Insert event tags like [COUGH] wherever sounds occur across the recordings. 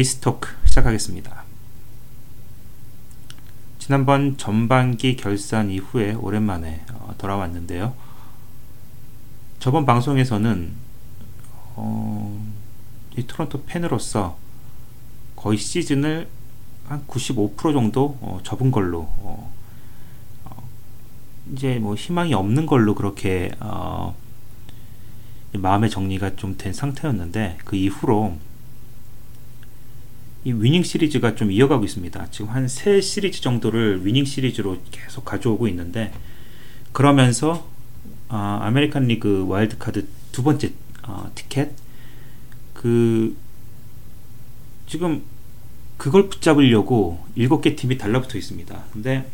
제이스토크 시작하겠습니다. 지난번 전반기 결산 이후에 오랜만에 어, 돌아왔는데요. 저번 방송에서는 어, 이 토론토 팬으로서 거의 시즌을 한 95% 정도 어, 접은 걸로 어, 어, 이제 뭐 희망이 없는 걸로 그렇게 어, 마음의 정리가 좀 된 상태였는데 그 이후로 이 위닝 시리즈가 좀 이어가고 있습니다. 지금 한 세 시리즈 정도를 위닝 시리즈로 계속 가져오고 있는데 그러면서 어, 아메리칸 리그 와일드카드 두 번째 어, 티켓 그 지금 그걸 붙잡으려고 일곱 개 팀이 달라붙어 있습니다. 근데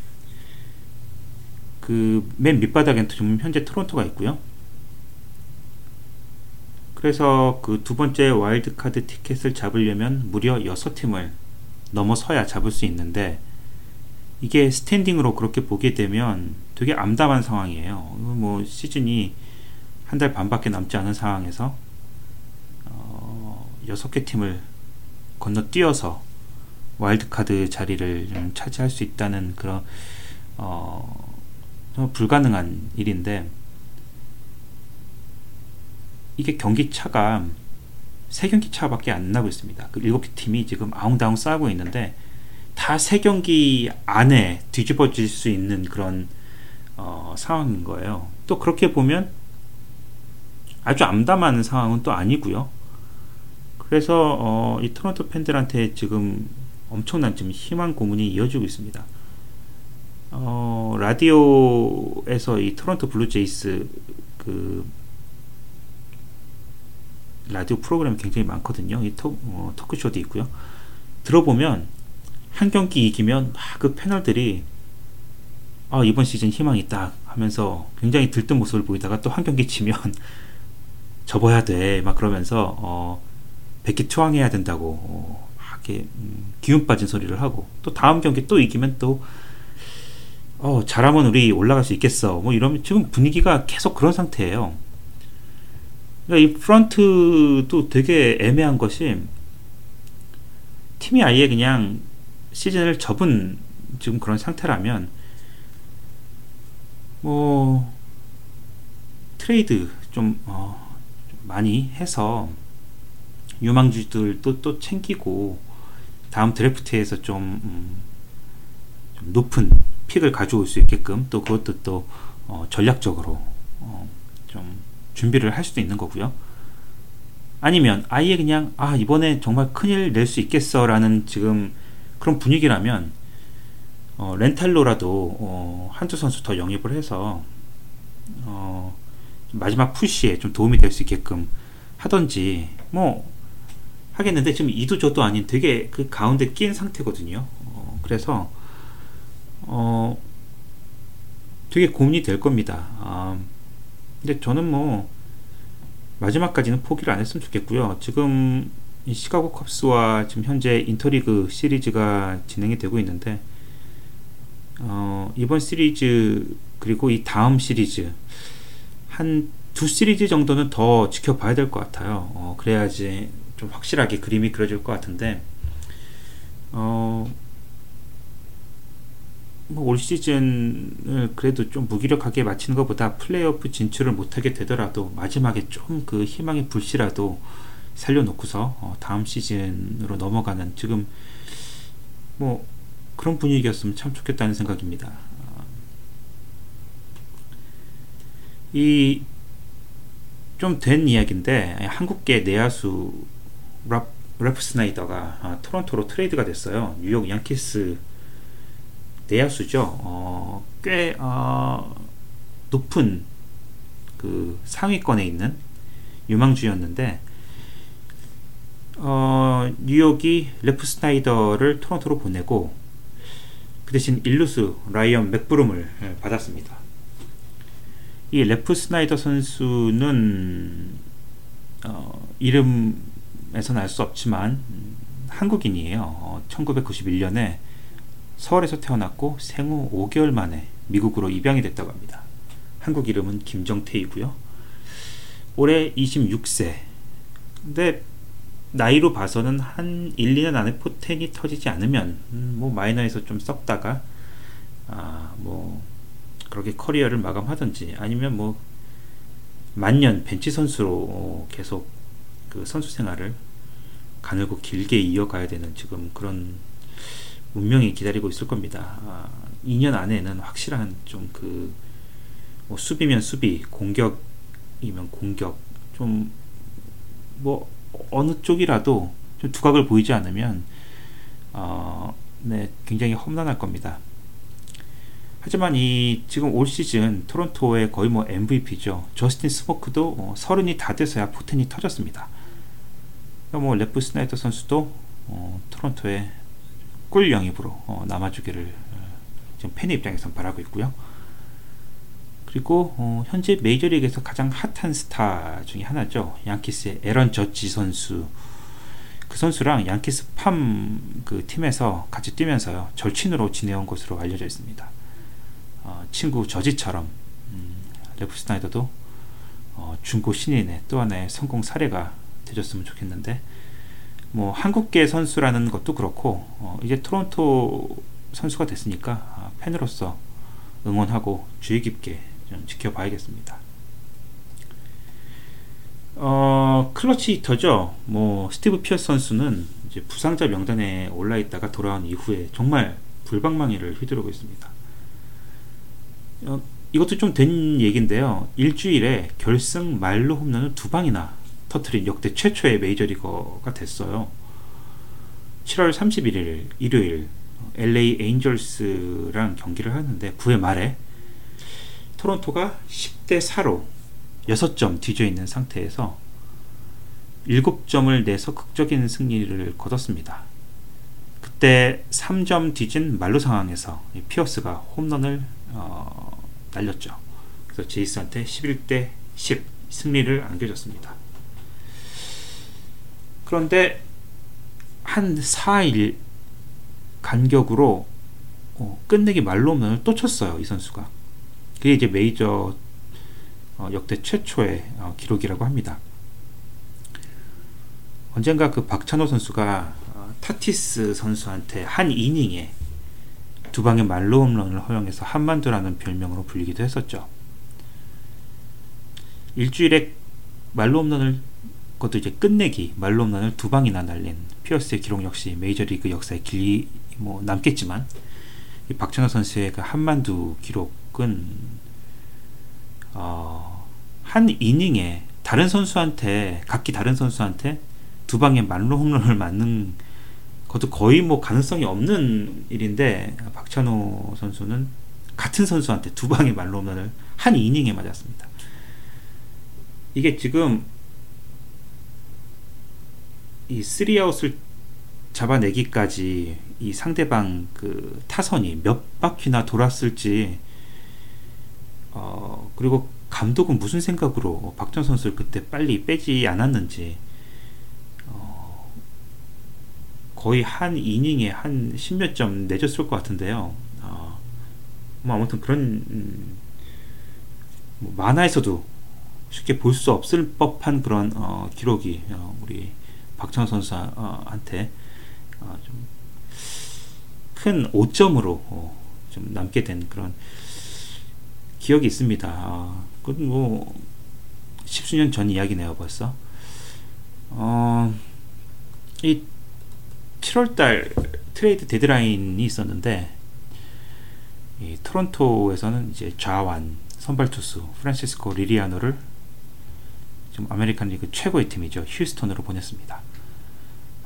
그 맨 밑바닥엔 지금 현재 토론토가 있고요. 그래서 그 두 번째 와일드카드 티켓을 잡으려면 무려 6팀을 넘어서야 잡을 수 있는데 이게 스탠딩으로 그렇게 보게 되면 되게 암담한 상황이에요. 뭐 시즌이 한 달 반밖에 남지 않은 상황에서 어, 6개 팀을 건너뛰어서 와일드카드 자리를 차지할 수 있다는 그런 어, 불가능한 일인데 이게 경기 차가 세 경기 차밖에 안 나고 있습니다. 그 일곱 개 팀이 지금 아웅다웅 싸우고 있는데 다 세 경기 안에 뒤집어질 수 있는 그런 어, 상황인 거예요. 또 그렇게 보면 아주 암담한 상황은 또 아니고요. 그래서 어, 이 토론토 팬들한테 지금 엄청난 지금 희망 고문이 이어지고 있습니다. 어, 라디오에서 이 토론토 블루제이스 그 라디오 프로그램이 굉장히 많거든요. 이 토, 어, 토크쇼도 있고요. 들어보면 한 경기 이기면 막 그 패널들이 아, 이번 시즌 희망이 있다 하면서 굉장히 들뜬 모습을 보이다가 또 한 경기 지면 [LAUGHS] 접어야 돼. 막 그러면서 어, 백기 투항해야 된다고 어, 이렇게 음, 기운 빠진 소리를 하고 또 다음 경기 또 이기면 또 어, 잘하면 우리 올라갈 수 있겠어. 뭐 이러면 지금 분위기가 계속 그런 상태예요. 그러니까 이 프런트도 되게 애매한 것이 팀이 아예 그냥 시즌을 접은 지금 그런 상태라면 뭐 트레이드 좀, 어, 좀 많이 해서 유망주들도 또 챙기고 다음 드래프트에서 좀, 음, 좀 높은 픽을 가져올 수 있게끔 또 그것도 또 어, 전략적으로 준비를 할 수도 있는 거고요. 아니면 아예 그냥 아 이번에 정말 큰일 낼 수 있겠어라는 지금 그런 분위기라면 어, 렌탈로라도 어, 한두 선수 더 영입을 해서 어, 마지막 푸시에 좀 도움이 될 수 있게끔 하던지 뭐 하겠는데 지금 이도 저도 아닌 되게 그 가운데 낀 상태거든요. 어, 그래서 어, 되게 고민이 될 겁니다. 아, 근데 저는 뭐 마지막까지는 포기를 안 했으면 좋겠고요. 지금 이 시카고 컵스와 지금 현재 인터리그 시리즈가 진행이 되고 있는데 어, 이번 시리즈 그리고 이 다음 시리즈 한 두 시리즈 정도는 더 지켜봐야 될 것 같아요. 어, 그래야지 좀 확실하게 그림이 그려질 것 같은데 어, 뭐올 시즌을 그래도 좀 무기력하게 마치는 것보다 플레이오프 진출을 못하게 되더라도 마지막에 좀 그 희망의 불씨라도 살려놓고서 어, 다음 시즌으로 넘어가는 지금 뭐 그런 분위기였으면 참 좋겠다는 생각입니다. 이 좀 된 이야기인데 한국계 내야수 랍, 래프 스나이더가 아, 토론토로 트레이드가 됐어요. 뉴욕 양키스 내야수죠. 어, 꽤 어, 높은 그 상위권에 있는 유망주였는데 어, 뉴욕이 레프 스나이더를 토론토로 보내고 그 대신 일루수 라이언 맥브룸을 예, 받았습니다. 이 레프 스나이더 선수는 어, 이름에서는 알 수 없지만 음, 한국인이에요. 어, 1991년에 서울에서 태어났고 생후 5개월 만에 미국으로 입양이 됐다고 합니다. 한국 이름은 김정태이고요. 올해 26세. 근데 나이로 봐서는 한 1, 2년 안에 포텐이 터지지 않으면 음, 뭐 마이너에서 좀 썩다가 아, 뭐 그렇게 커리어를 마감하든지 아니면 뭐 만년 벤치 선수로 계속 그 선수 생활을 가늘고 길게 이어가야 되는 지금 그런 운명이 기다리고 있을 겁니다. 아, 2년 안에는 확실한 좀 그 뭐 수비면 수비, 공격이면 공격, 좀 뭐 어느 쪽이라도 좀 두각을 보이지 않으면 어, 네 굉장히 험난할 겁니다. 하지만 이 지금 올 시즌 토론토의 거의 뭐 MVP죠. 저스틴 스모크도 어, 서른이 다 돼서야 포텐이 터졌습니다. 뭐 레프 스나이더 선수도 어, 토론토의 꿀 영입으로 어, 남아주기를 어, 지금 팬의 입장에서 바라고 있고요. 그리고 어, 현재 메이저리그에서 가장 핫한 스타 중에 하나죠. 양키스의 에런 저지 선수. 그 선수랑 양키스 팜 그 팀에서 같이 뛰면서요 절친으로 지내온 것으로 알려져 있습니다. 어, 친구 저지처럼 음, 레프 스나이더도 어, 중고 신인의 또 하나의 성공 사례가 되줬으면 좋겠는데 뭐 한국계 선수라는 것도 그렇고 어, 이제 토론토 선수가 됐으니까 아, 팬으로서 응원하고 주의 깊게 좀 지켜봐야겠습니다. 어, 클러치 히터죠. 뭐 스티브 피어스 선수는 이제 부상자 명단에 올라 있다가 돌아온 이후에 정말 불방망이를 휘두르고 있습니다. 어, 이것도 좀 된 얘긴데요. 일주일에 결승 만루 홈런을 두 방이나 터트린 역대 최초의 메이저리거가 됐어요. 7월 31일 일요일 LA 에인절스랑 경기를 하는데 9회 말에 토론토가 10대 4로 6점 뒤져 있는 상태에서 7점을 내서 극적인 승리를 거뒀습니다. 그때 3점 뒤진 말로 상황에서 피어스가 홈런을 어, 날렸죠. 그래서 제이스한테 11대 10 승리를 안겨줬습니다. 그런데 한 4일 간격으로 어, 끝내기 말로 홈런을 또 쳤어요. 이 선수가. 그게 이제 메이저 어, 역대 최초의 어, 기록이라고 합니다. 언젠가 그 박찬호 선수가 어, 타티스 선수한테 한 이닝에 두 방의 말로 홈런을 허용해서 한만두라는 별명으로 불리기도 했었죠. 일주일에 말로 홈런을 그것도 이제 끝내기 말로 홈런을 두 방이나 날린 피어스의 기록 역시 메이저리그 역사에 길이 뭐 남겠지만 이 박찬호 선수의 그 한만두 기록은 어, 한 이닝에 다른 선수한테 각기 다른 선수한테 두 방의 말로 홈런을 맞는 것도 거의 뭐 가능성이 없는 일인데 박찬호 선수는 같은 선수한테 두 방의 말로 홈런을 한 이닝에 맞았습니다. 이게 지금 이 3아웃을 잡아내기까지 이 상대방 그 타선이 몇 바퀴나 돌았을지 어 그리고 감독은 무슨 생각으로 박전 선수를 그때 빨리 빼지 않았는지 어 거의 한 이닝에 한 십몇 점 내줬을 것 같은데요. 어 뭐 아무튼 그런 음 뭐 만화에서도 쉽게 볼 수 없을 법한 그런 어 기록이 어 우리 박찬호 선수한테 어 좀큰 5점으로 어, 좀 남게 된 그런 기억이 있습니다. 아, 그건 뭐 십수년 전 이야기네요, 벌써. 어, 이 7월달 트레이드 데드라인이 있었는데 이 토론토에서는 이제 좌완 선발 투수 프란시스코 리리아노를 지금 아메리칸 리그 최고의 팀이죠 휴스턴으로 보냈습니다.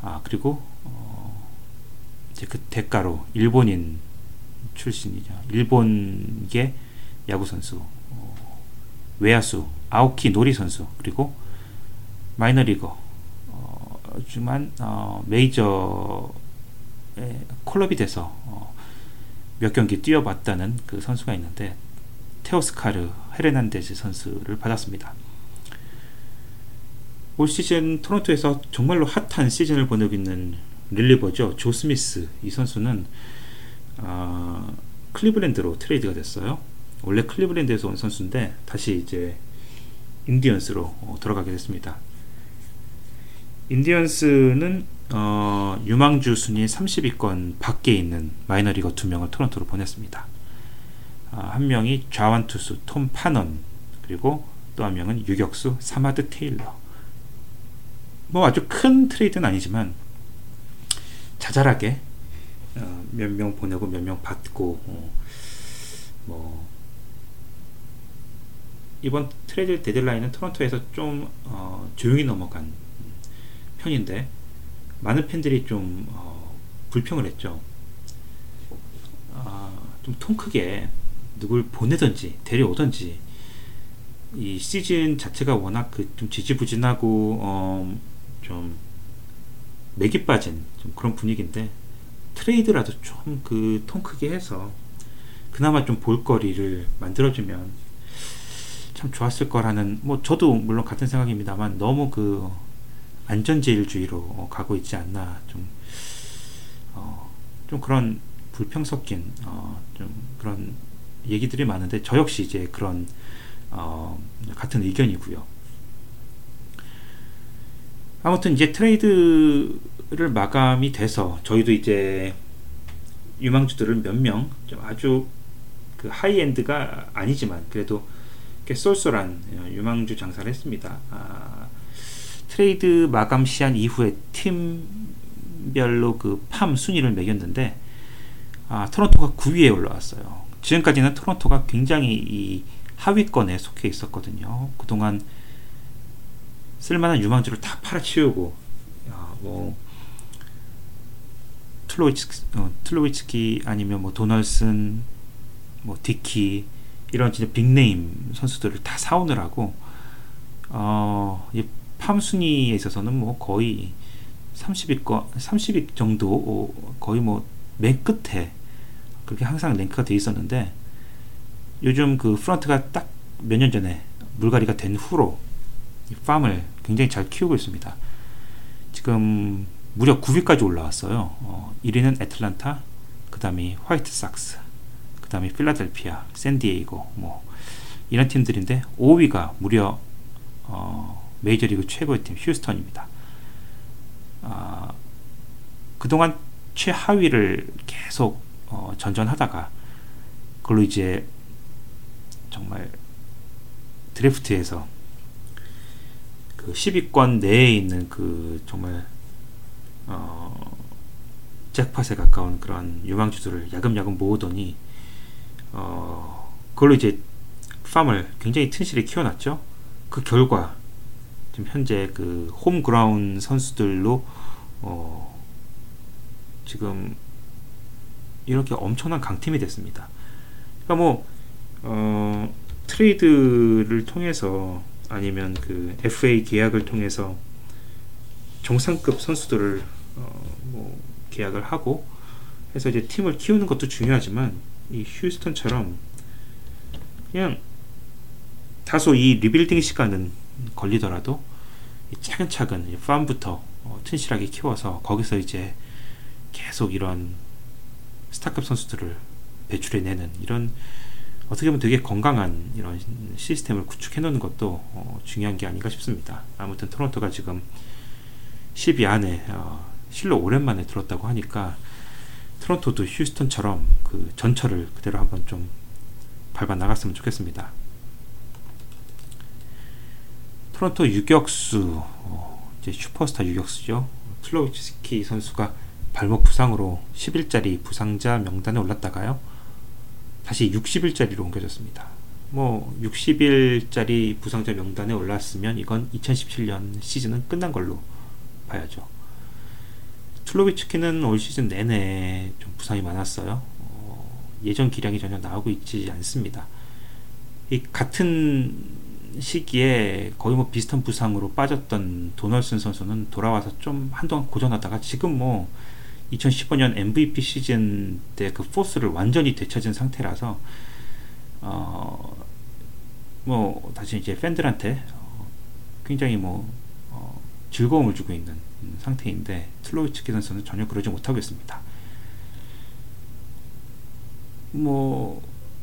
아 그리고 어, 이제 그 대가로 일본인 출신이죠. 일본계 야구 선수, 어, 외야수 아오키 노리 선수 그리고 minor leaguer 어, 주만 어, major call-up이 돼서 어, 몇 경기 뛰어봤다는 그 선수가 있는데 테오스카르 헤르난데즈 선수를 받았습니다. 올 시즌 토론토에서 정말로 핫한 시즌을 보내고 있는 reliever죠. 조 스미스 이 선수는 어, 클리브랜드로 트레이드가 됐어요. 원래 클리브랜드에서 온 선수인데 다시 이제 인디언스로 어, 들어가게 됐습니다. 인디언스는 어, 유망주 순위 30위권 밖에 있는 minor leaguer 두 명을 토론토로 보냈습니다. 아, 한 명이 좌완 투수 톰 파넌 그리고 또 한 명은 유격수 사마드 테일러. 뭐 아주 큰 트레이드는 아니지만 자잘하게 어, 몇명 보내고 몇 명 받고 어, 뭐 이번 트레이드 데드라인은 토론토에서 좀 어, 조용히 넘어간 편인데 많은 팬들이 좀 어, 불평을 했죠. 아, 좀 통 크게 누굴 보내든지 데려오든지 이 시즌 자체가 워낙 그 좀 지지부진하고 어, 좀 맥이 빠진 좀 그런 분위기인데 트레이드라도 좀 그 통 크게 해서 그나마 좀 볼거리를 만들어주면 참 좋았을 거라는 뭐 저도 물론 같은 생각입니다만 너무 그 안전제일주의로 어, 가고 있지 않나 좀, 어, 좀 그런 불평 섞인 어, 좀 그런 얘기들이 많은데 저 역시 이제 그런 어, 같은 의견이고요. 아무튼 이제 트레이드를 마감이 돼서 저희도 이제 유망주들을 몇명 아주 그 high-end가 아니지만 그래도 꽤 쏠쏠한 유망주 장사를 했습니다. 아, 트레이드 마감 시한 이후에 팀별로 그 farm 순위를 매겼는데 아, 토론토가 9위에 올라왔어요. 지금까지는 토론토가 굉장히 이 하위권에 속해 있었거든요. 그동안 쓸만한 유망주를 다 팔아치우고 야, 뭐 틀로위츠키, 어, 틀로위츠키 아니면 뭐 도널슨, 뭐 디키 이런 진짜 빅네임 선수들을 다 사오느라고 어, 이 팜 순위에 있어서는 뭐 거의 30위권 30위 정도 어, 거의 뭐 맨 끝에 그렇게 항상 랭크가 돼 있었는데 요즘 그 프런트가 딱 몇 년 전에 물갈이가 된 후로 팜을 굉장히 잘 키우고 있습니다. 지금 무려 9위까지 올라왔어요. 어, 1위는 애틀란타, 그 다음이 화이트삭스, 그 다음에 필라델피아, 샌디에이고 뭐 이런 팀들인데 5위가 무려 어, 메이저리그 최고의 팀 휴스턴입니다. 아, 그동안 최하위를 계속 어, 전전하다가 그걸로 이제 정말 드래프트에서 그 10위권 내에 있는 그 정말 어 잭팟에 가까운 그런 유망 주들을 야금야금 모으더니 어 그걸로 이제 팜을 굉장히 튼실히 키워놨죠. 그 결과 지금 현재 그 홈그라운 선수들로 어 지금 이렇게 엄청난 강팀이 됐습니다. 그러니까 뭐 어, 트레이드를 통해서 아니면 그 FA 계약을 통해서 정상급 선수들을 어, 뭐 계약을 하고 해서 이제 팀을 키우는 것도 중요하지만 이 휴스턴처럼 그냥 다소 이 리빌딩 시간은 걸리더라도 차근차근 팜부터 어, 튼실하게 키워서 거기서 이제 계속 이런 스타급 선수들을 배출해내는 이런 어떻게 보면 되게 건강한 이런 시스템을 구축해 놓는 것도 어, 중요한 게 아닌가 싶습니다. 아무튼 토론토가 지금 10위 안에 어, 실로 오랜만에 들었다고 하니까 토론토도 휴스턴처럼 그 전철을 그대로 한번 좀 밟아 나갔으면 좋겠습니다. 토론토 유격수 어, 이제 슈퍼스타 유격수죠. 툴로위츠키 선수가 발목 부상으로 10일짜리 부상자 명단에 올랐다가요. 다시 60일짜리로 옮겨졌습니다. 뭐 60일짜리 부상자 명단에 올랐으면 이건 2017년 시즌은 끝난 걸로 봐야죠. 툴로위츠키는 올 시즌 내내 좀 부상이 많았어요. 어, 예전 기량이 전혀 나오고 있지 않습니다. 이 같은 시기에 거의 뭐 비슷한 부상으로 빠졌던 도널슨 선수는 돌아와서 좀 한동안 고전하다가 지금 뭐 2015년 MVP 시즌 때 그 포스를 완전히 되찾은 상태라서 어, 뭐 다시 이제 팬들한테 어, 굉장히 뭐 어, 즐거움을 주고 있는 상태인데 슬로이츠키 선수는 전혀 그러지 못하고 있습니다. 뭐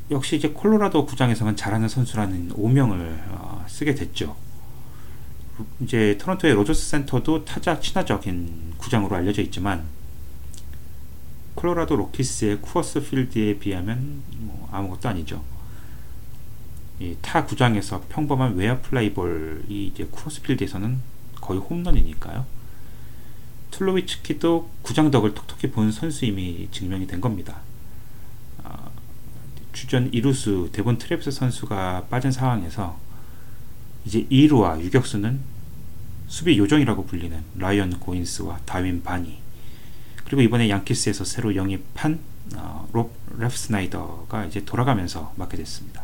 역시 이제 콜로라도 구장에서만 잘하는 선수라는 오명을 어, 쓰게 됐죠. 이제 토론토의 로저스 센터도 타자 친화적인 구장으로 알려져 있지만 콜로라도 로키스의 쿠어스 필드에 비하면 뭐 아무것도 아니죠. 타 구장에서 평범한 외야 플라이볼이 이제 쿠어스 필드에서는 거의 홈런이니까요. 툴로위츠키도 구장덕을 톡톡히 본 선수임이 증명이 된 겁니다. 어, 주전 2루수 데본 트래비스 선수가 빠진 상황에서 이제 2루와 유격수는 수비 요정이라고 불리는 라이언 고인스와 다윈 바니 그리고 이번에 양키스에서 새로 영입한 어, 롭 레프스나이더가 이제 돌아가면서 맡게 됐습니다.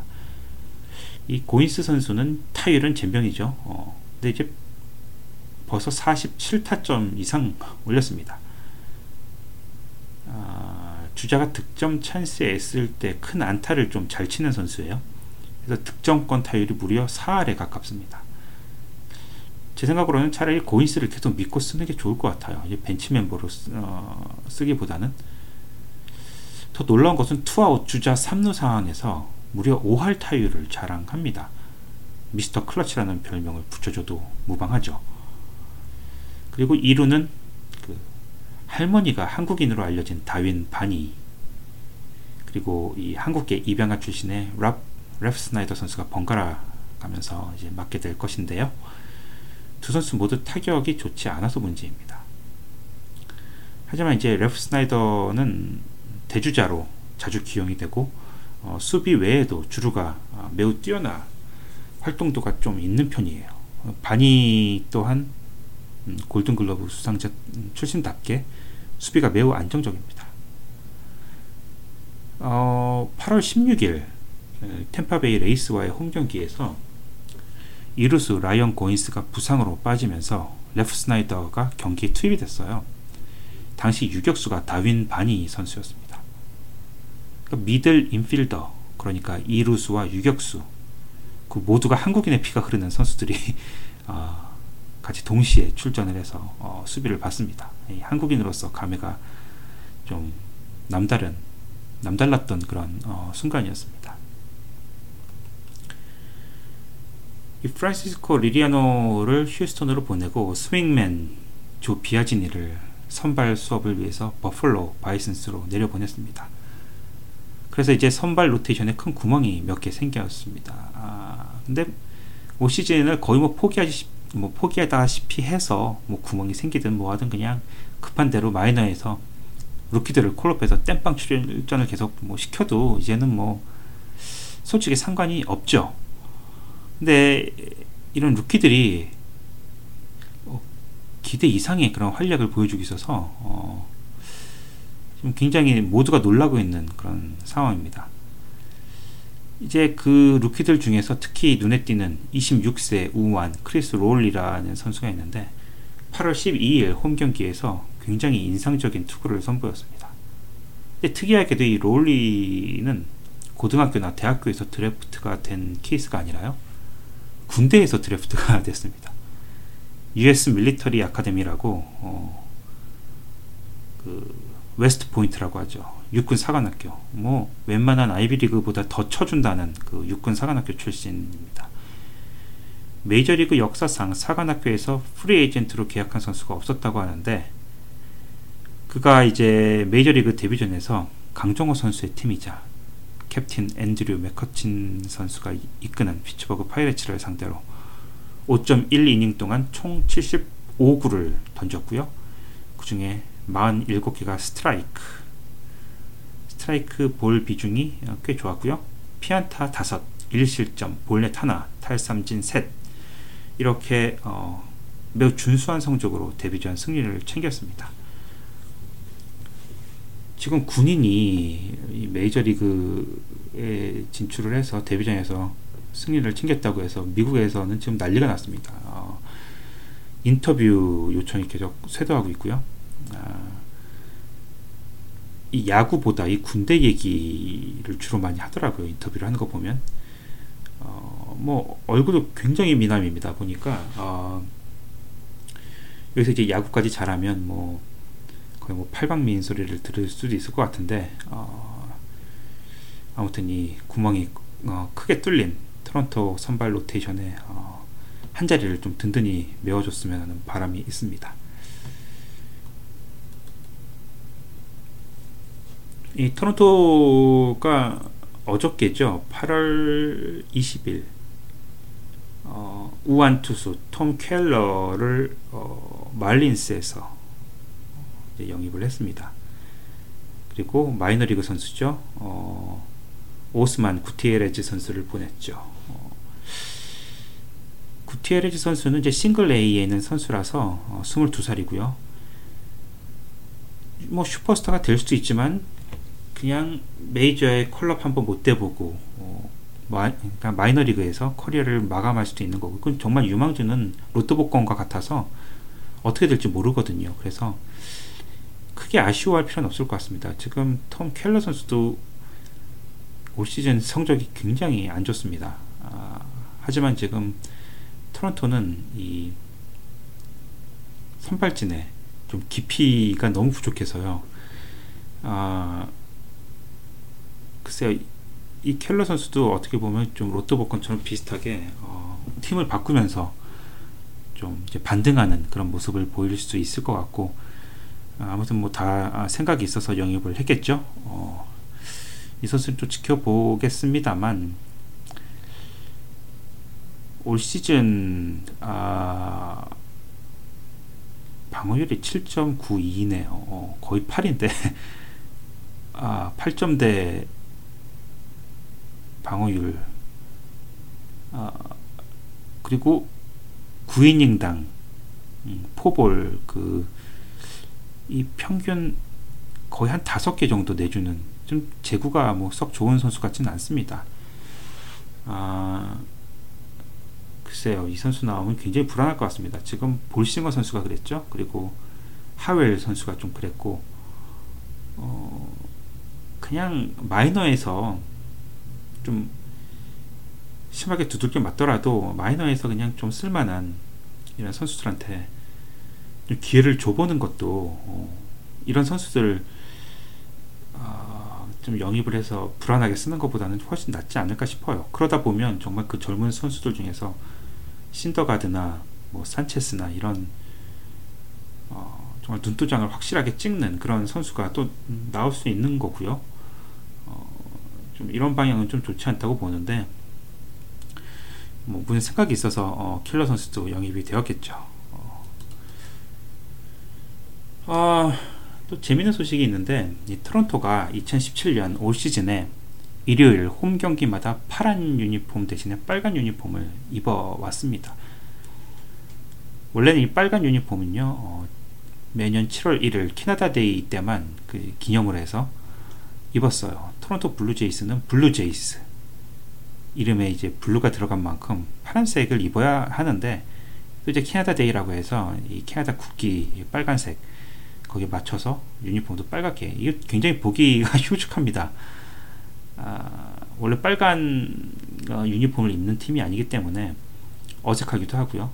이 고인스 선수는 타율은 젬병이죠. 어, 근데 이제 벌써 47타점 이상 올렸습니다. 아, 주자가 득점 찬스에 있을 때 큰 안타를 좀 잘 치는 선수예요. 그래서 득점권 타율이 무려 4할에 가깝습니다. 제 생각으로는 차라리 고인스를 계속 믿고 쓰는 게 좋을 것 같아요. 벤치 멤버로 쓰, 어, 쓰기보다는 더 놀라운 것은 투아웃 주자 3루 상황에서 무려 5할 타율을 자랑합니다. Mr. Clutch라는 별명을 붙여줘도 무방하죠. 그리고 2루는 그 할머니가 한국인으로 알려진 다윈 바니 그리고 이 한국계 입양아 출신의 랍 랩스나이더 선수가 번갈아 가면서 이제 맡게 될 것인데요. 두 선수 모두 타격이 좋지 않아서 문제입니다. 하지만 이제 랩스나이더는 대주자로 자주 기용이 되고 어, 수비 외에도 주루가 어, 매우 뛰어나 활동도가 좀 있는 편이에요. 바니 또한 음, 골든글러브 수상자 출신답게 수비가 매우 안정적입니다. 어, 8월 16일 템파베이 레이스와의 홈 경기에서 2루수 라이언 고인스가 부상으로 빠지면서 레프스나이더가 경기에 투입이 됐어요. 당시 유격수가 다윈 바니 선수였습니다. 그러니까 middle infielder 그러니까 2루수와 유격수 그 모두가 한국인의 피가 흐르는 선수들이 [LAUGHS] 어, 같이 동시에 출전을 해서 어, 수비를 봤습니다. 한국인으로서 감회가 좀 남다른 남달랐던 그런 어, 순간이었습니다. 이 프란시스코 리리아노를 휴스턴으로 보내고 스윙맨 조 비아지니를 선발 수업을 위해서 버플로 바이슨스로 내려보냈습니다. 그래서 이제 선발 로테이션에 큰 구멍이 몇 개 생겼습니다. 아, 근데 올 시즌을 거의 뭐 포기하지 뭐 포기하다시피 해서 뭐 구멍이 생기든 뭐 하든 그냥 급한 대로 마이너에서 루키들을 콜업해서 땜빵 출전을 계속 뭐 시켜도 이제는 뭐 솔직히 상관이 없죠. 근데 이런 루키들이 어, 기대 이상의 그런 활약을 보여주고 있어서 어, 굉장히 모두가 놀라고 있는 그런 상황입니다. 이제 그 루키들 중에서 특히 눈에 띄는 26세 우완 크리스 롤리라는 선수가 있는데 8월 12일 홈 경기에서 굉장히 인상적인 투구를 선보였습니다. 근데 특이하게도 이 롤리는 고등학교나 대학교에서 드래프트가 된 케이스가 아니라요. 군대에서 드래프트가 [LAUGHS] 됐습니다. US 밀리터리 아카데미라고 어, 그 웨스트 포인트라고 하죠. 육군 사관학교. 뭐 웬만한 아이비리그보다 더 쳐준다는 그 육군 사관학교 출신입니다. 메이저리그 역사상 사관학교에서 프리 에이전트로 계약한 선수가 없었다고 하는데 그가 이제 메이저리그 데뷔전에서 강정호 선수의 팀이자 캡틴 앤드류 맥커친 선수가 이끄는 피츠버그 파이레츠를 상대로 5.1이닝 동안 총 75구를 던졌고요. 그 중에 47개가 스트라이크. 스트라이크 볼 비중이 꽤 좋았고요. 피안타 5, 1실점, 볼넷 하나, 탈삼진 셋. 이렇게 어, 매우 준수한 성적으로 데뷔전 승리를 챙겼습니다. 지금 군인이 메이저리그에 진출을 해서 데뷔전에서 승리를 챙겼다고 해서 미국에서는 지금 난리가 났습니다. 어, 인터뷰 요청이 계속 쇄도하고 있고요. 아, 이 야구보다 이 군대 얘기를 주로 많이 하더라고요. 인터뷰를 하는 거 보면. 어, 뭐, 얼굴도 굉장히 미남입니다. 보니까, 어, 여기서 이제 야구까지 잘하면 뭐, 거의 뭐 팔방미인 소리를 들을 수도 있을 것 같은데, 어, 아무튼 이 구멍이 어, 크게 뚫린 토론토 선발 로테이션에 어, 한 자리를 좀 든든히 메워줬으면 하는 바람이 있습니다. 이 토론토가 어저께죠. 8월 20일 어, 우한 투수 톰 켈러를 어, 말린스에서 영입을 했습니다. 그리고 마이너리그 선수죠. 어, 오스만 구티에레즈 선수를 보냈죠. 어, 구티에레즈 선수는 이제 싱글 A에 있는 선수라서 어, 22살이고요. 뭐 슈퍼스타가 될 수도 있지만 그냥 메이저의 컬럽 한번 못 돼보고 어, 마, 그러니까 마이너리그에서 커리어를 마감할 수도 있는 거고 그건 정말 유망주는 로또 복권과 같아서 어떻게 될지 모르거든요. 그래서 크게 아쉬워할 필요는 없을 것 같습니다. 지금 톰 켈러 선수도 올 시즌 성적이 굉장히 안 좋습니다. 아, 하지만 지금 토론토는 이 선발진에 좀 깊이가 너무 부족해서요. 아, 글쎄요, 이 켈러 선수도 어떻게 보면 좀 로또 복권처럼 비슷하게 어, 팀을 바꾸면서 좀 반등하는 그런 모습을 보일 수 있을 것 같고 아무튼 뭐 다 생각이 있어서 영입을 했겠죠. 어, 이 선수는 좀 지켜보겠습니다만 올 시즌 아, 방어율이 7.92네요. 어, 거의 8인데 [LAUGHS] 아, 8점대 방어율 아, 그리고 9이닝당 음, 포볼 그 이 평균 거의 한 다섯 개 정도 내주는 좀 제구가 뭐 썩 좋은 선수 같지는 않습니다. 아 글쎄요 이 선수 나오면 굉장히 불안할 것 같습니다. 지금 볼싱어 선수가 그랬죠. 그리고 하웰 선수가 좀 그랬고 어 그냥 마이너에서 좀 심하게 두들겨 맞더라도 마이너에서 그냥 좀 쓸만한 이런 선수들한테 좀 기회를 줘보는 것도 어, 이런 선수들 어, 좀 영입을 해서 불안하게 쓰는 것보다는 훨씬 낫지 않을까 싶어요. 그러다 보면 정말 그 젊은 선수들 중에서 신더가드나 뭐 산체스나 이런 어, 정말 눈도장을 확실하게 찍는 그런 선수가 또 나올 수 있는 거고요. 좀 이런 방향은 좀 좋지 않다고 보는데 뭐 무슨 생각이 있어서 어, 킬러 선수도 영입이 되었겠죠. 어, 아, 또 재밌는 소식이 있는데 이 토론토가 2017년 올 시즌에 일요일 홈 경기마다 파란 유니폼 대신에 빨간 유니폼을 입어왔습니다. 원래는 이 빨간 유니폼은요 어, 매년 7월 1일 캐나다 데이 때만 그 기념을 해서 입었어요. 토론토 블루제이스는 블루제이스 이름에 이제 블루가 들어간 만큼 파란색을 입어야 하는데 또 이제 캐나다 데이라고 해서 이 캐나다 국기 빨간색 거기에 맞춰서 유니폼도 빨갛게 이게 굉장히 보기가 [LAUGHS] 흉측합니다. 아, 원래 빨간 어, 유니폼을 입는 팀이 아니기 때문에 어색하기도 하고요.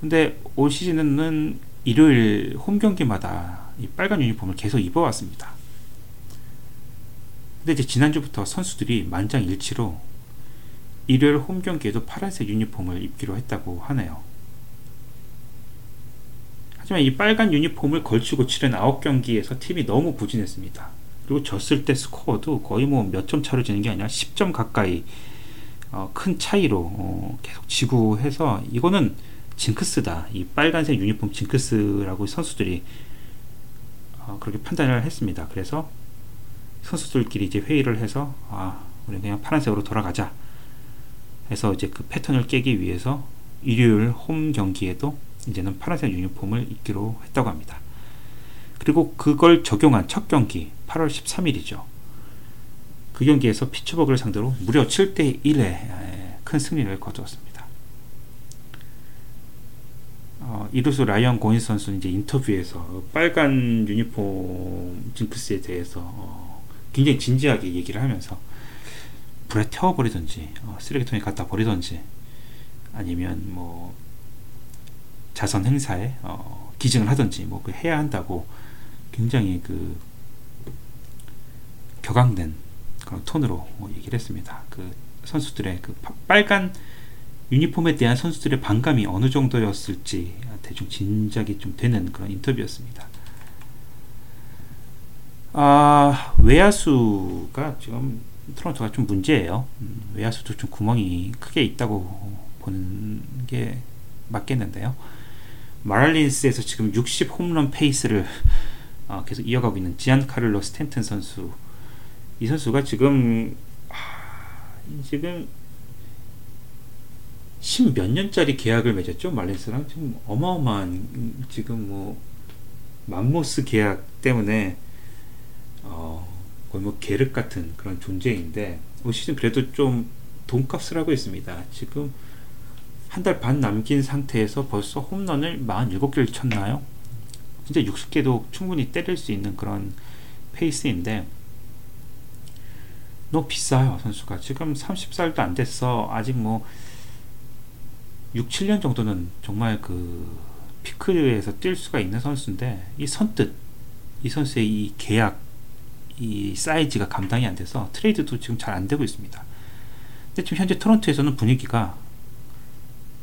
근데 올 시즌은 일요일 홈 경기마다 이 빨간 유니폼을 계속 입어왔습니다. 근데 이제 지난주부터 선수들이 만장일치로 일요일 홈 경기에도 파란색 유니폼을 입기로 했다고 하네요. 하지만 이 빨간 유니폼을 걸치고 치른 9경기에서 팀이 너무 부진했습니다. 그리고 졌을 때 스코어도 거의 뭐 몇 점 차로 지는 게 아니라 10점 가까이 어, 큰 차이로 어, 계속 지고 해서 이거는 징크스다. 이 빨간색 유니폼 징크스라고 선수들이 어, 그렇게 판단을 했습니다. 그래서 선수들끼리 이제 회의를 해서 아 우리 그냥 파란색으로 돌아가자 해서 이제 그 패턴을 깨기 위해서 일요일 홈 경기에도 이제는 파란색 유니폼을 입기로 했다고 합니다. 그리고 그걸 적용한 첫 경기 8월 13일이죠. 그 경기에서 피츠버그를 상대로 무려 7대 1의 큰 승리를 거두었습니다. 어, 이루수 라이언 고인 선수는 이제 인터뷰에서 빨간 유니폼 징크스에 대해서 어, 굉장히 진지하게 얘기를 하면서 불에 태워버리든지 어, 쓰레기통에 갖다 버리든지 아니면 뭐 자선 행사에 어, 기증을 하든지 뭐 그 해야 한다고 굉장히 그 격앙된 그런 톤으로 뭐 얘기를 했습니다. 그 선수들의 그 빨간 유니폼에 대한 선수들의 반감이 어느 정도였을지 대충 짐작이 좀 되는 그런 인터뷰였습니다. 아, 외야수가 지금 토론토가 좀 문제예요. 음, 외야수도 좀 구멍이 크게 있다고 보는 게 맞겠는데요. 마랄린스에서 지금 60 홈런 페이스를 어, 계속 이어가고 있는 지안 카를로 스탠튼 선수. 이 선수가 지금 하, 지금 10몇 년짜리 계약을 맺었죠 말린스랑 지금 어마어마한 지금 뭐 맘모스 계약 때문에 어, 거의 뭐 계륵 같은 그런 존재인데 올 시즌 그래도 좀 돈값을 하고 있습니다. 지금 한 달 반 남긴 상태에서 벌써 홈런을 47개를 쳤나요? 진짜 60개도 충분히 때릴 수 있는 그런 페이스인데 너무 비싸요 선수가 지금 30살도 안 됐어 아직 뭐 6, 7년 정도는 정말 그 피크에서 뛸 수가 있는 선수인데 이 선뜻 이 선수의 이 계약 이 사이즈가 감당이 안 돼서 트레이드도 지금 잘 안 되고 있습니다. 근데 지금 현재 토론토에서는 분위기가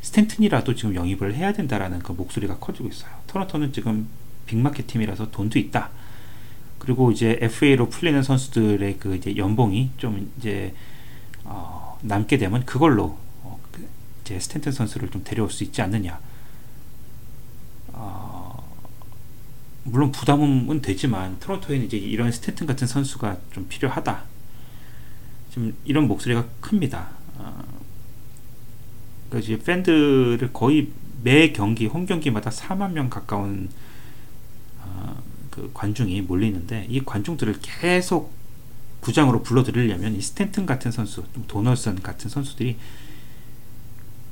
스탠튼이라도 지금 영입을 해야 된다라는 그 목소리가 커지고 있어요. 토론토는 지금 빅마켓 팀이라서 돈도 있다. 그리고 이제 FA로 풀리는 선수들의 그 이제 연봉이 좀 이제 어 남게 되면 그걸로 어그 이제 스탠튼 선수를 좀 데려올 수 있지 않느냐. 물론 부담은 되지만 토론토에는 이제 이런 스탠튼 같은 선수가 좀 필요하다. 지금 이런 목소리가 큽니다. 어, 그 이제 팬들을 거의 매 경기 홈 경기마다 4만 명 가까운 어, 그 관중이 몰리는데 이 관중들을 계속 구장으로 불러들이려면 이 스탠튼 같은 선수, 좀 도널슨 같은 선수들이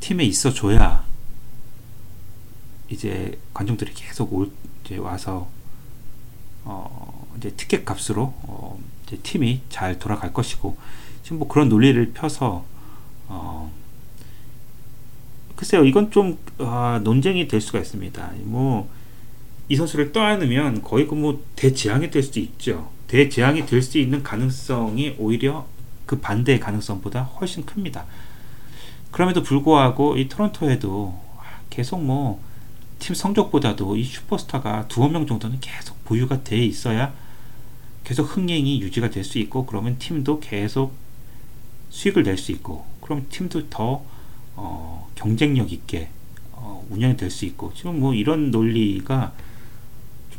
팀에 있어줘야 이제 관중들이 계속 올 이제 와서 어 이제 티켓 값으로 어 이제 팀이 잘 돌아갈 것이고 지금 뭐 그런 논리를 펴서 어 글쎄요 이건 좀 아, 논쟁이 될 수가 있습니다. 뭐 이 선수를 떠안으면 거의 그뭐 대재앙이 될 수도 있죠. 대재앙이 될 수 있는 가능성이 오히려 그 반대의 가능성보다 훨씬 큽니다. 그럼에도 불구하고 이 토론토에도 계속 뭐 팀 성적보다도 이 슈퍼스타가 두어 명 정도는 계속 보유가 돼 있어야 계속 흥행이 유지가 될 수 있고 그러면 팀도 계속 수익을 낼 수 있고 그럼 팀도 더 어, 경쟁력 있게 어, 운영이 될 수 있고 지금 뭐 이런 논리가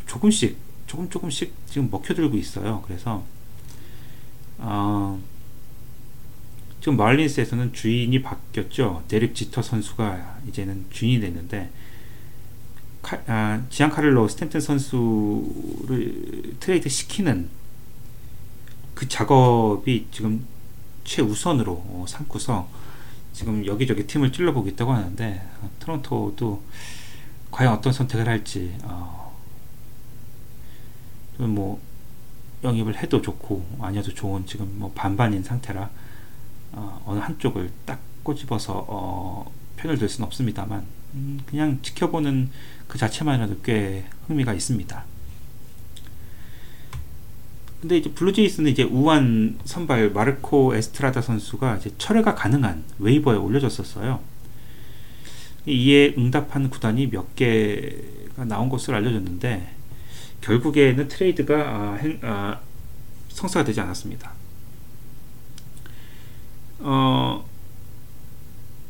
조금씩 조금 조금씩 지금 먹혀들고 있어요. 그래서 어, 지금 말린스에서는 주인이 바뀌었죠. 데릭 지터 선수가 이제는 주인이 됐는데 카, 아, 지안카를로 스탠튼 선수를 트레이드 시키는 그 작업이 지금 최우선으로 어, 삼고서 지금 여기저기 팀을 찔러보고 있다고 하는데 어, 토론토도 과연 어떤 선택을 할지 어, 뭐 영입을 해도 좋고 아니어도 좋은 지금 뭐 반반인 상태라 어, 어느 한쪽을 딱 꼬집어서 어, 편을 들 수는 없습니다만 음, 그냥 지켜보는 그 자체만으로도 꽤 흥미가 있습니다. 근데 이제 블루제이스는 이제 우완 선발 마르코 에스트라다 선수가 이제 철회가 가능한 웨이버에 올려졌었어요. 이에 응답한 구단이 몇 개가 나온 것으로 알려졌는데 결국에는 트레이드가 아, 행, 아, 성사가 되지 않았습니다. 어,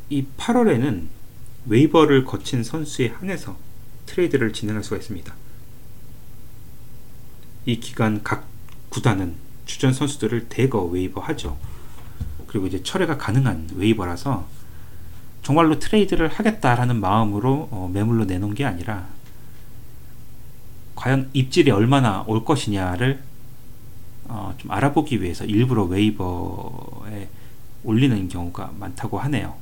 이 8월에는 웨이버를 거친 선수에 한해서 트레이드를 진행할 수가 있습니다. 이 기간 각 구단은 주전 선수들을 대거 웨이버하죠. 그리고 이제 철회가 가능한 웨이버라서 정말로 트레이드를 하겠다라는 마음으로 어, 매물로 내놓은 게 아니라 과연 입질이 얼마나 올 것이냐를 어, 좀 알아보기 위해서 일부러 웨이버에 올리는 경우가 많다고 하네요.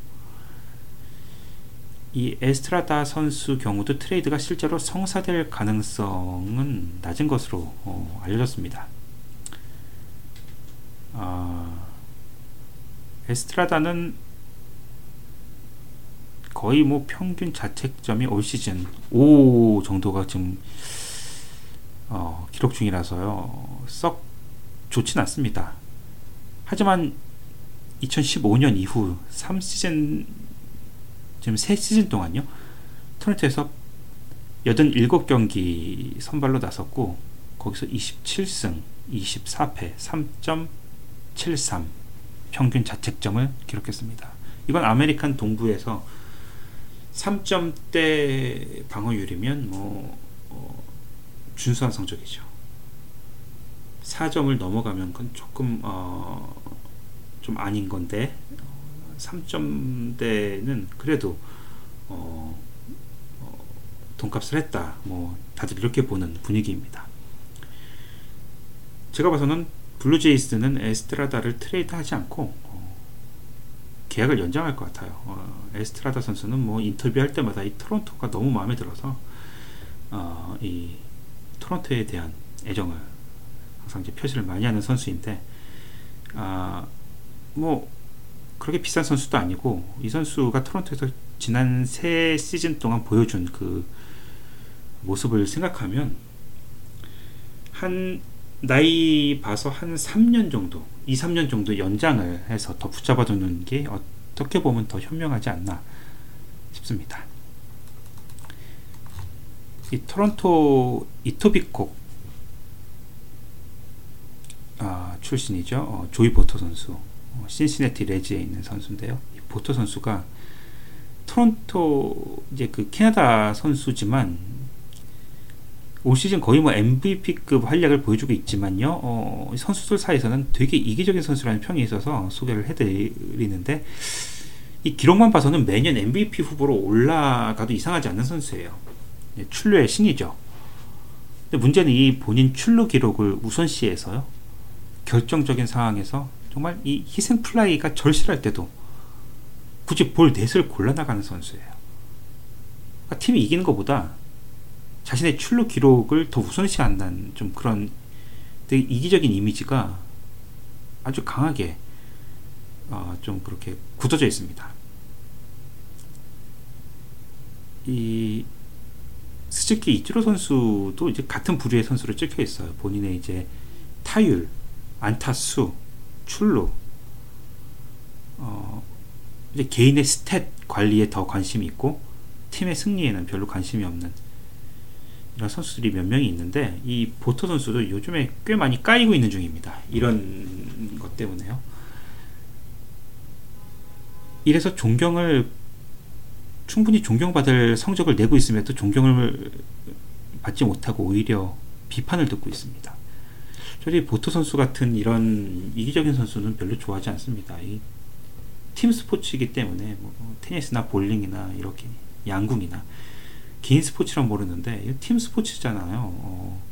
이 에스트라다 선수 경우도 트레이드가 실제로 성사될 가능성은 낮은 것으로 어, 알려졌습니다. 아, 에스트라다는 거의 뭐 평균 자책점이 올 시즌 5 정도가 지금 어, 기록 중이라서요. 썩 좋진 않습니다. 하지만 2015년 이후 3시즌 지금 세 시즌 동안요. 토론토에서 87경기 선발로 나섰고 거기서 27승 24패 3.73 평균 자책점을 기록했습니다. 이건 아메리칸 동부에서 3점대 방어율이면 뭐 어, 준수한 성적이죠. 4점을 넘어가면 그건 조금 어, 좀 아닌 건데 3점대는 그래도 어, 어, 돈값을 했다. 뭐 다들 이렇게 보는 분위기입니다. 제가 봐서는 블루제이스는 에스트라다를 트레이드 하지 않고 어, 계약을 연장할 것 같아요. 어, 에스트라다 선수는 뭐 인터뷰할 때마다 이 토론토가 너무 마음에 들어서 어, 이 토론토에 대한 애정을 항상 이제 표시를 많이 하는 선수인데 아, 뭐 그렇게 비싼 선수도 아니고 이 선수가 토론토에서 지난 세 시즌 동안 보여준 그 모습을 생각하면 한 나이 봐서 한 3년 정도, 2, 3년 정도 연장을 해서 더 붙잡아 두는 게 어떻게 보면 더 현명하지 않나 싶습니다. 이 토론토 이토비콕 아, 출신이죠. 어, 조이 보터 선수, 어, 신시내티 레지에 있는 선수인데요. 이 보터 선수가 토론토 이제 그 캐나다 선수지만 올 시즌 거의 뭐 MVP급 활약을 보여주고 있지만요. 어, 선수들 사이에서는 되게 이기적인 선수라는 평이 있어서 소개를 해드리는데 이 기록만 봐서는 매년 MVP 후보로 올라가도 이상하지 않는 선수예요. 예, 출루의 신이죠. 근데 문제는 이 본인 출루 기록을 우선시해서요. 결정적인 상황에서 정말 이 희생 플라이가 절실할 때도 굳이 볼 넷을 골라나가는 선수예요. 그러니까 팀이 이기는 것보다 자신의 출루 기록을 더 우선시 한다는 좀 그런 되게 이기적인 이미지가 아주 강하게 어, 좀 그렇게 굳어져 있습니다. 이 스즈키 이치로 선수도 이제 같은 부류의 선수로 찍혀 있어요. 본인의 이제 타율, 안타수, 출루, 어, 이제 개인의 stat 관리에 더 관심이 있고 팀의 승리에는 별로 관심이 없는 선수들이 몇 명이 있는데 이 보터 선수도 요즘에 꽤 많이 까이고 있는 중입니다. 이런 것 때문에요. 이래서 존경을 충분히 존경받을 성적을 내고 있음에도 존경을 받지 못하고 오히려 비판을 듣고 있습니다. 저희 보터 선수 같은 이런 이기적인 선수는 별로 좋아하지 않습니다. 팀 스포츠이기 때문에 뭐 테니스나 볼링이나 이렇게 양궁이나 개인 스포츠란 모르는데 팀 스포츠잖아요. 어.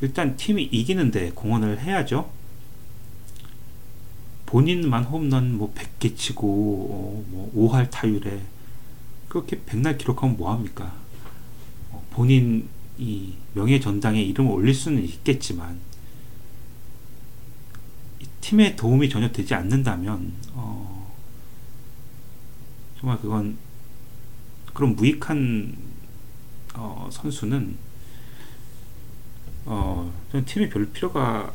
일단 팀이 이기는데 공헌을 해야죠. 본인만 홈런 뭐 100개 치고 어, 뭐 5할 타율에 그렇게 백날 기록하면 뭐합니까? 어, 본인 이 명예 전당에 이름을 올릴 수는 있겠지만 팀에 도움이 전혀 되지 않는다면 어, 정말 그건 그런 무익한 어, 선수는 어, 저는 팀에 별 필요가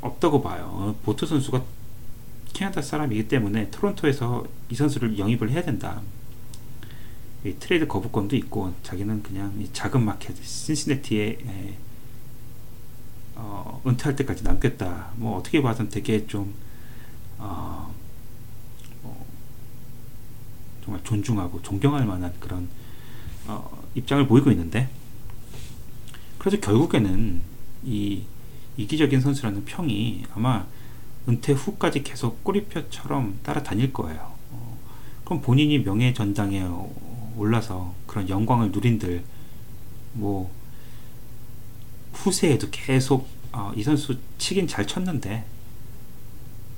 없다고 봐요. 보토 선수가 캐나다 사람이기 때문에 토론토에서 이 선수를 영입을 해야 된다. 트레이드 거부권도 있고 자기는 그냥 작은 마켓 신시내티에 에, 어, 은퇴할 때까지 남겠다. 뭐 어떻게 봐선 되게 좀 어, 정말 존중하고 존경할 만한 그런 어, 입장을 보이고 있는데 그래서 결국에는 이 이기적인 선수라는 평이 아마 은퇴 후까지 계속 꼬리표처럼 따라다닐 거예요. 어, 그럼 본인이 명예 전당에 올라서 그런 영광을 누린들 뭐 후세에도 계속 어, 이 선수 치긴 잘 쳤는데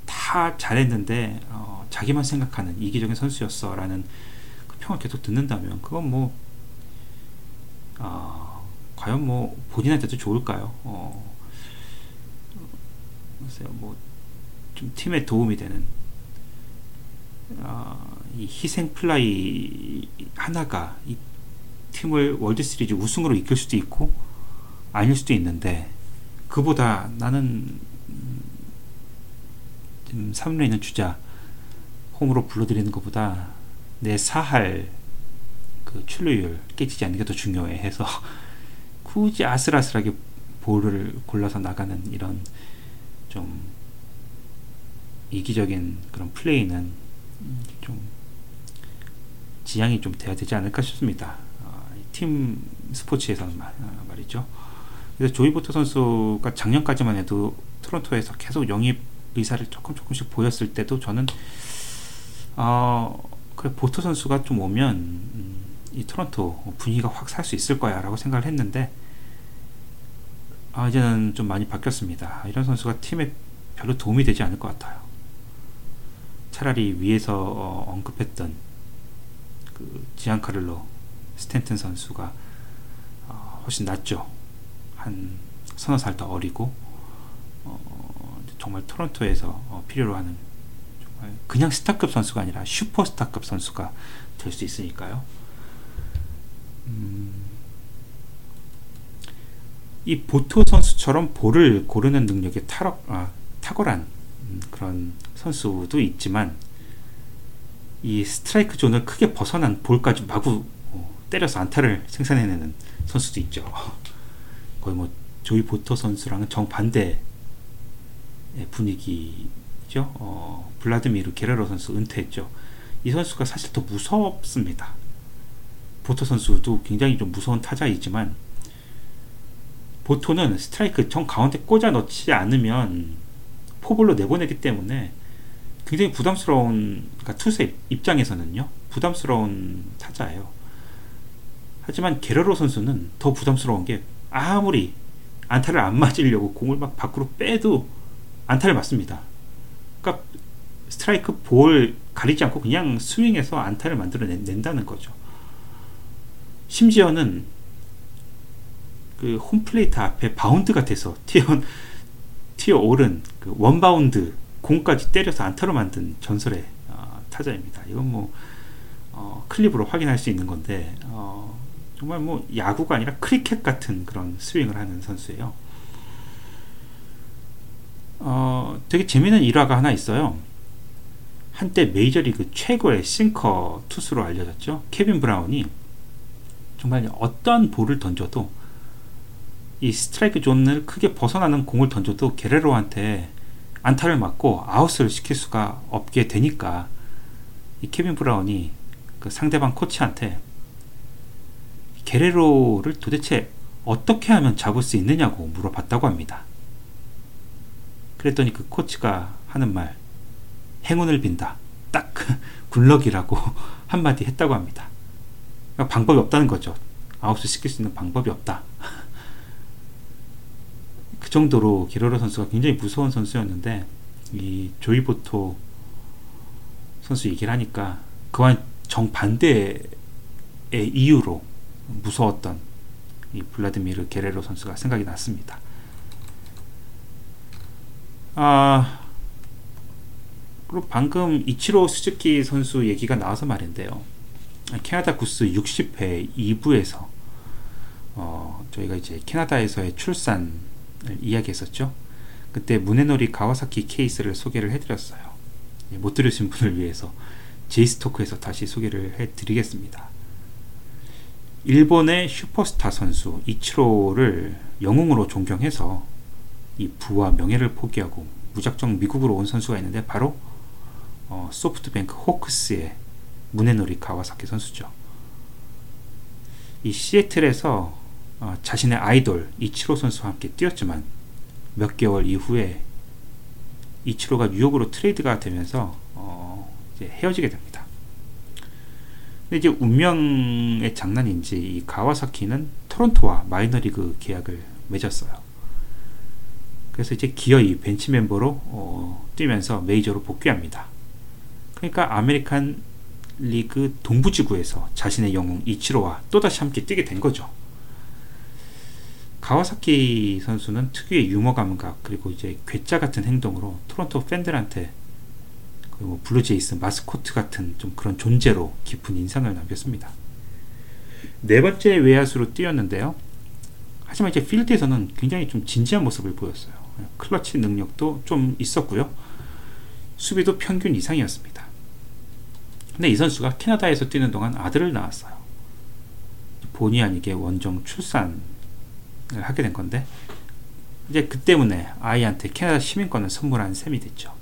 다 잘했는데 어, 자기만 생각하는 이기적인 선수였어라는 그 평을 계속 듣는다면 그건 뭐 어, 과연 뭐 본인한테도 좋을까요? 어, 글쎄요, 뭐 좀 팀에 도움이 되는 어, 이 희생 플라이 하나가 이 팀을 월드 시리즈 우승으로 이끌 수도 있고 아닐 수도 있는데 그보다 나는 지금 3run에 있는 주자 홈으로 불러들이는 것보다 내 사할 그 출루율 깨지지 않는 게 더 중요해 해서 [LAUGHS] 굳이 아슬아슬하게 볼을 골라서 나가는 이런 좀 이기적인 그런 플레이는 좀 지양이 좀 돼야 되지 않을까 싶습니다. 어, 팀 스포츠에서는 말, 어, 말이죠. 그래서 조이 보터 선수가 작년까지만 해도 토론토에서 계속 영입 의사를 조금 조금씩 보였을 때도 저는 어, 그래 보터 선수가 좀 오면 음, 이 토론토 분위기가 확 살 수 있을 거야라고 생각을 했는데 아, 이제는 좀 많이 바뀌었습니다. 이런 선수가 팀에 별로 도움이 되지 않을 것 같아요. 차라리 위에서 어, 언급했던 그 지안카를로 스탠튼 선수가 어, 훨씬 낫죠. 한 서너 살 더 어리고 어, 정말 토론토에서 어, 필요로 하는 그냥 스타급 선수가 아니라 슈퍼스타급 선수가 될 수 있으니까요. 음, 이 보토 선수처럼 볼을 고르는 능력이 탈억, 아, 탁월한 음, 그런 선수도 있지만 이 스트라이크 존을 크게 벗어난 볼까지 마구 어, 때려서 안타를 생산해내는 선수도 있죠. 거의 뭐 조이 보토 선수랑은 정반대 분위기 죠. 어, 블라드미르 게레로 선수 은퇴했죠. 이 선수가 사실 더 무섭습니다. 보토 선수도 굉장히 좀 무서운 타자이지만 보토는 스트라이크 정 가운데 꽂아 넣지 않으면 포볼로 내보내기 때문에 굉장히 부담스러운 그러니까 투수 입장에서는요 부담스러운 타자예요. 하지만 게레로 선수는 더 부담스러운 게 아무리 안타를 안 맞으려고 공을 막 밖으로 빼도 안타를 맞습니다. 그러니까 스트라이크 볼 가리지 않고 그냥 스윙해서 안타를 만들어낸다는 거죠. 심지어는 그 홈플레이트 앞에 바운드가 돼서 튀어 튀어 오른 그 원바운드 공까지 때려서 안타로 만든 전설의 어, 타자입니다. 이건 뭐 어, 클립으로 확인할 수 있는 건데 어, 정말 뭐 야구가 아니라 크리켓 같은 그런 스윙을 하는 선수예요. 어, 되게 재미있는 일화가 하나 있어요. 한때 메이저리그 최고의 싱커 투수로 알려졌죠. 케빈 브라운이 정말 어떤 볼을 던져도 이 스트라이크 존을 크게 벗어나는 공을 던져도 게레로한테 안타를 맞고 아웃을 시킬 수가 없게 되니까 이 케빈 브라운이 그 상대방 코치한테 게레로를 도대체 어떻게 하면 잡을 수 있느냐고 물어봤다고 합니다. 그랬더니 그 코치가 하는 말 행운을 빈다. 딱 [LAUGHS] 굴럭이라고 [LAUGHS] 한마디 했다고 합니다. 그러니까 방법이 없다는 거죠. 아웃을 시킬 수 있는 방법이 없다. [LAUGHS] 그 정도로 기로로 선수가 굉장히 무서운 선수였는데 이 조이 보토 선수 얘기를 하니까 그와 정반대의 이유로 무서웠던 이 블라드미르 게레로 선수가 생각이 났습니다. 아 그리고 방금 이치로 스즈키 선수 얘기가 나와서 말인데요. 캐나다 구스 60회 2부에서 어, 저희가 이제 캐나다에서의 출산 이야기했었죠. 그때 문해놀이 가와사키 케이스를 소개를 해드렸어요. 예, 못 들으신 분을 위해서 제이스토크에서 다시 소개를 해드리겠습니다. 일본의 슈퍼스타 선수 이치로를 영웅으로 존경해서 이 부와 명예를 포기하고 무작정 미국으로 온 선수가 있는데 바로 어, 소프트뱅크 호크스의 문해놀이 가와사키 선수죠. 이 시애틀에서 어, 자신의 아이돌 이치로 선수와 함께 뛰었지만 몇 개월 이후에 이치로가 뉴욕으로 트레이드가 되면서 어, 이제 헤어지게 됩니다. 근데 이제 운명의 장난인지 이 가와사키는 토론토와 마이너리그 계약을 맺었어요. 그래서 이제 기어이 벤치 멤버로 어, 뛰면서 메이저로 복귀합니다. 그러니까 아메리칸 리그 동부 지구에서 자신의 영웅 이치로와 또다시 함께 뛰게 된 거죠. 가와사키 선수는 특유의 유머 감각 그리고 이제 괴짜 같은 행동으로 토론토 팬들한테 그리고 블루제이스 마스코트 같은 좀 그런 존재로 깊은 인상을 남겼습니다. 네 번째 외야수로 뛰었는데요. 하지만 이제 필드에서는 굉장히 좀 진지한 모습을 보였어요. 클러치 능력도 좀 있었고요. 수비도 평균 이상이었습니다. 근데 이 선수가 캐나다에서 뛰는 동안 아들을 낳았어요. 본의 아니게 원정 출산을 하게 된 건데 이제 그 때문에 아이한테 캐나다 시민권을 선물한 셈이 됐죠.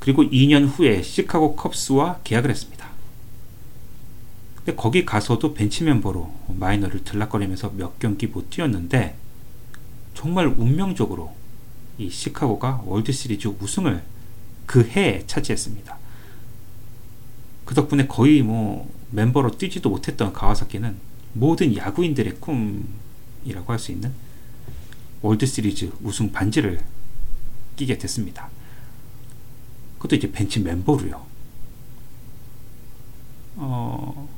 그리고 2년 후에 시카고 컵스와 계약을 했습니다. 근데 거기 가서도 벤치 멤버로 마이너를 들락거리면서 몇 경기 못 뛰었는데 정말 운명적으로 이 시카고가 월드 시리즈 우승을 그 해에 차지했습니다. 그 덕분에 거의 뭐 멤버로 뛰지도 못했던 가와사키는 모든 야구인들의 꿈이라고 할 수 있는 월드 시리즈 우승 반지를 끼게 됐습니다. 그것도 이제 벤치 멤버로요. 어,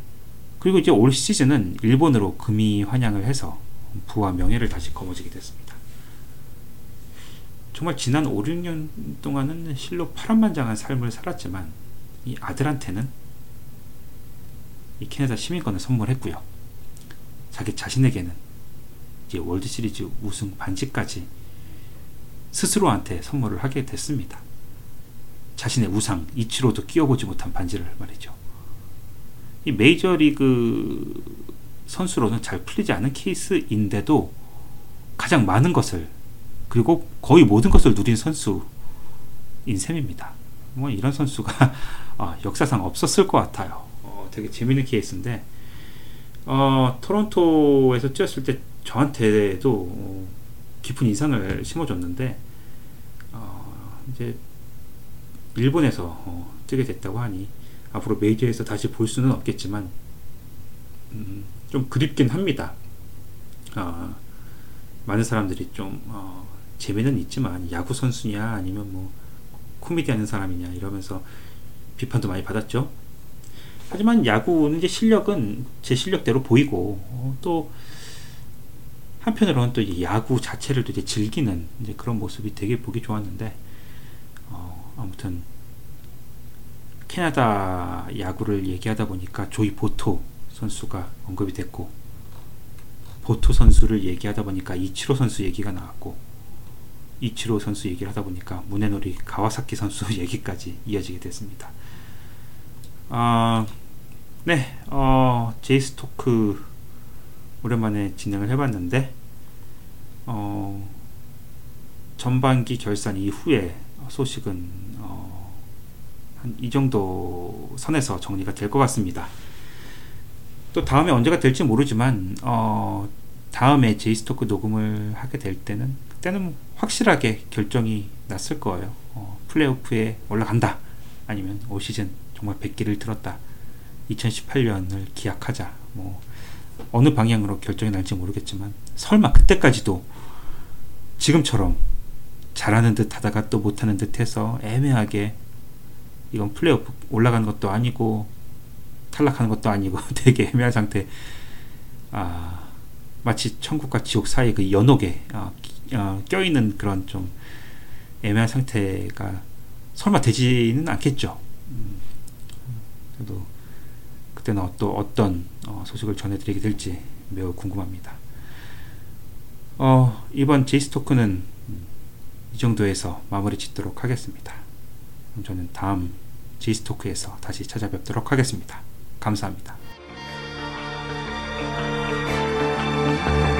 그리고 이제 올 시즌은 일본으로 금이 환영을 해서 부와 명예를 다시 거머쥐게 됐습니다. 정말 지난 5, 6년 동안은 실로 파란만장한 삶을 살았지만 이 아들한테는 이 캐나다 시민권을 선물했고요. 자기 자신에게는 이제 월드 시리즈 우승 반지까지 스스로한테 선물을 하게 됐습니다. 자신의 우상 이치로도 끼워보지 못한 반지를 말이죠. 이 메이저리그 선수로는 잘 풀리지 않은 케이스인데도 가장 많은 것을 그리고 거의 모든 것을 누린 선수인 셈입니다. 뭐 이런 선수가 [LAUGHS] 어, 역사상 없었을 것 같아요. 어, 되게 재밌는 케이스인데 어, 토론토에서 뛰었을 때 저한테도 깊은 인상을 심어줬는데 어, 이제 일본에서 어, 뜨게 됐다고 하니 앞으로 메이저에서 다시 볼 수는 없겠지만 음, 좀 그립긴 합니다. 어, 많은 사람들이 좀 어, 재미는 있지만 야구 선수냐 아니면 뭐 코미디 하는 사람이냐 이러면서 비판도 많이 받았죠. 하지만 야구는 이제 실력은 제 실력대로 보이고 어, 또 한편으로는 또 야구 자체를 또 이제 즐기는 이제 그런 모습이 되게 보기 좋았는데 어, 아무튼 캐나다 야구를 얘기하다 보니까 조이 보토 선수가 언급이 됐고 보토 선수를 얘기하다 보니까 이치로 선수 얘기가 나왔고 이치로 선수 얘기를 하다 보니까 문해놀이 가와사키 선수 [LAUGHS] 얘기까지 이어지게 됐습니다. 아, 네, 어, 제이스 토크 오랜만에 진행을 해봤는데 어, 전반기 결산 이후에 소식은 어, 한 이 정도 선에서 정리가 될 것 같습니다. 또 다음에 언제가 될지 모르지만 어, 다음에 제이스토크 녹음을 하게 될 때는 그때는 확실하게 결정이 났을 거예요. 어, 플레이오프에 올라간다. 아니면 올 시즌 정말 100기를 들었다. 2018년을 기약하자. 뭐 어느 방향으로 결정이 날지 모르겠지만 설마 그때까지도 지금처럼 잘하는 듯 하다가 또 못하는 듯 해서 애매하게 이건 플레이오프 올라가는 것도 아니고 탈락하는 것도 아니고 [LAUGHS] 되게 애매한 상태 아 마치 천국과 지옥 사이 그 연옥에 아, 아, 껴있는 그런 좀 애매한 상태가 설마 되지는 않겠죠 음, 그래도 그때는 또 어떤 어, 소식을 전해드리게 될지 매우 궁금합니다. 어, 이번 제이스 토크는 이 정도에서 마무리 짓도록 하겠습니다. 저는 다음 제이스 토크에서 다시 찾아뵙도록 하겠습니다. 감사합니다. Thank you.